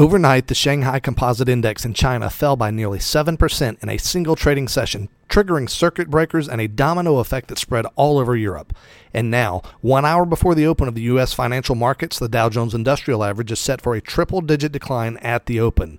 Overnight, the Shanghai Composite Index in China fell by nearly 7% in a single trading session, triggering circuit breakers and a domino effect that spread all over Europe. And now, one hour before the open of the U.S. financial markets, the Dow Jones Industrial Average is set for a triple digit decline at the open.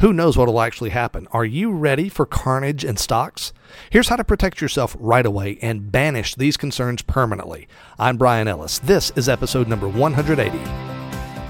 Who knows what will actually happen? Are you ready for carnage in stocks? Here's how to protect yourself right away and banish these concerns permanently. I'm Bryan Ellis. This is episode number 180.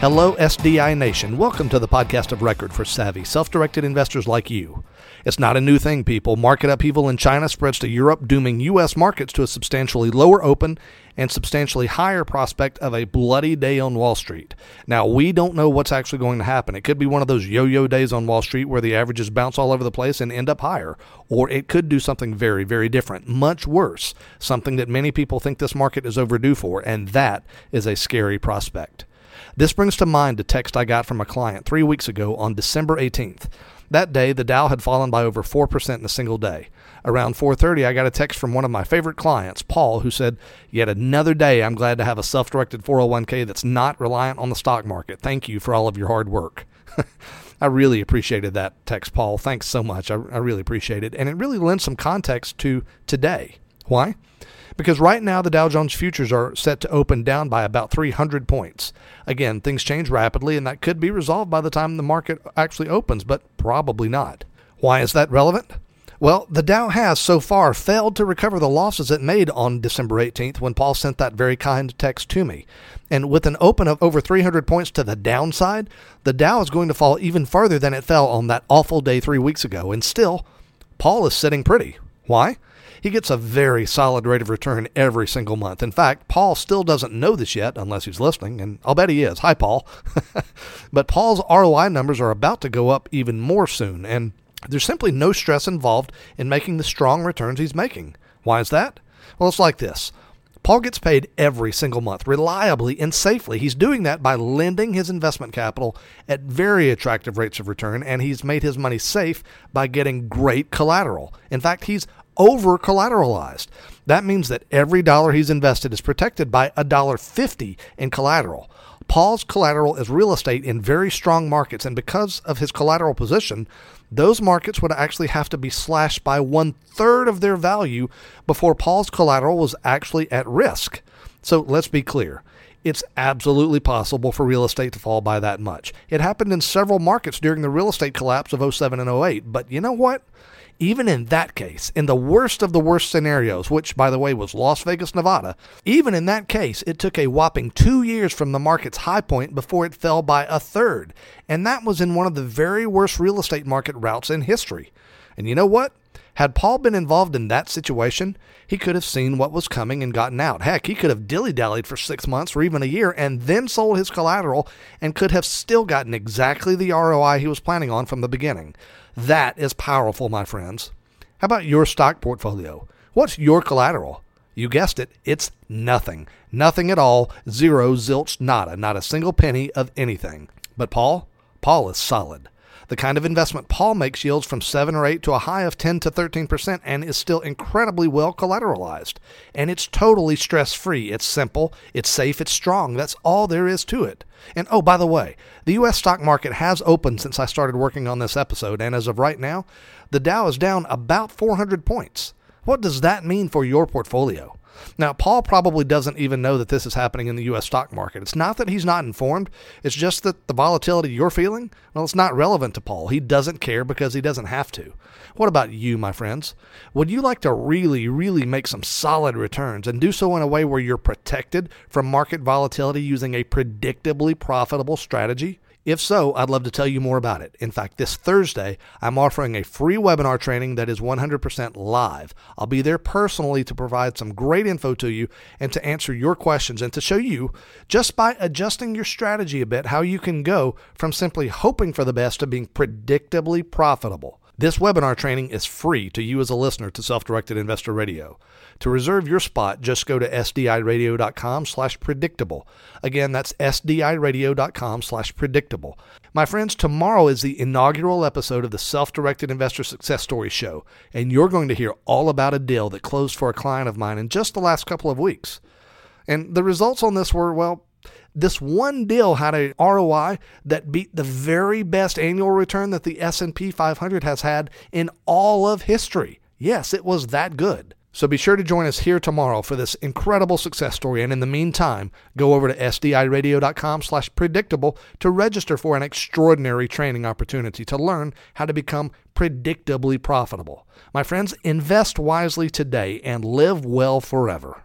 Hello, SDI Nation. Welcome to the podcast of record for savvy, self directed investors like you. It's not a new thing, people. Market upheaval in China spreads to Europe, dooming U.S. markets to a substantially lower open and substantially higher prospect of a bloody day on Wall Street. Now, we don't know what's actually going to happen. It could be one of those yo yo days on Wall Street where the averages bounce all over the place and end up higher, or it could do something very, very different, much worse, something that many people think this market is overdue for, and that is a scary prospect. This brings to mind a text I got from a client three weeks ago on December 18th. That day, the Dow had fallen by over 4% in a single day. Around 4:30, I got a text from one of my favorite clients, Paul, who said, "Yet another day. I'm glad to have a self-directed 401k that's not reliant on the stock market. Thank you for all of your hard work." I really appreciated that text, Paul. Thanks so much. I, I really appreciate it, and it really lends some context to today. Why? because right now the Dow Jones futures are set to open down by about 300 points. Again, things change rapidly, and that could be resolved by the time the market actually opens, but probably not. Why is that relevant? Well, the Dow has so far failed to recover the losses it made on December 18th when Paul sent that very kind text to me. And with an open of over 300 points to the downside, the Dow is going to fall even farther than it fell on that awful day three weeks ago. And still, Paul is sitting pretty. Why? He gets a very solid rate of return every single month. In fact, Paul still doesn't know this yet, unless he's listening, and I'll bet he is. Hi, Paul. but Paul's ROI numbers are about to go up even more soon, and there's simply no stress involved in making the strong returns he's making. Why is that? Well, it's like this. Paul gets paid every single month, reliably and safely. He's doing that by lending his investment capital at very attractive rates of return, and he's made his money safe by getting great collateral. In fact, he's over collateralized. That means that every dollar he's invested is protected by a dollar fifty in collateral. Paul's collateral is real estate in very strong markets, and because of his collateral position, those markets would actually have to be slashed by one third of their value before Paul's collateral was actually at risk. So let's be clear. It's absolutely possible for real estate to fall by that much. It happened in several markets during the real estate collapse of 07 and 08. But you know what? even in that case, in the worst of the worst scenarios, which, by the way, was Las Vegas, Nevada, even in that case, it took a whopping two years from the market's high point before it fell by a third. And that was in one of the very worst real estate market routs in history. And you know what? Had Paul been involved in that situation, he could have seen what was coming and gotten out. Heck, he could have dilly dallied for six months or even a year and then sold his collateral and could have still gotten exactly the ROI he was planning on from the beginning. That is powerful, my friends. How about your stock portfolio? What's your collateral? You guessed it, it's nothing. Nothing at all. Zero, zilch, nada. Not a single penny of anything. But Paul? Paul is solid. The kind of investment Paul makes yields from 7 or 8 to a high of 10 to 13% and is still incredibly well collateralized. And it's totally stress free. It's simple, it's safe, it's strong. That's all there is to it. And oh, by the way, the U.S. stock market has opened since I started working on this episode, and as of right now, the Dow is down about 400 points. What does that mean for your portfolio? Now, Paul probably doesn't even know that this is happening in the U.S. stock market. It's not that he's not informed, it's just that the volatility you're feeling, well, it's not relevant to Paul. He doesn't care because he doesn't have to. What about you, my friends? Would you like to really, really make some solid returns and do so in a way where you're protected from market volatility using a predictably profitable strategy? If so, I'd love to tell you more about it. In fact, this Thursday, I'm offering a free webinar training that is 100% live. I'll be there personally to provide some great info to you and to answer your questions and to show you, just by adjusting your strategy a bit, how you can go from simply hoping for the best to being predictably profitable. This webinar training is free to you as a listener to Self-Directed Investor Radio. To reserve your spot, just go to sdiradio.com slash predictable. Again, that's sdiradio.com slash predictable. My friends, tomorrow is the inaugural episode of the Self-Directed Investor Success Story Show, and you're going to hear all about a deal that closed for a client of mine in just the last couple of weeks. And the results on this were, well, this one deal had a ROI that beat the very best annual return that the S&P 500 has had in all of history. Yes, it was that good. So be sure to join us here tomorrow for this incredible success story. And in the meantime, go over to sdiradio.com slash predictable to register for an extraordinary training opportunity to learn how to become predictably profitable. My friends, invest wisely today and live well forever.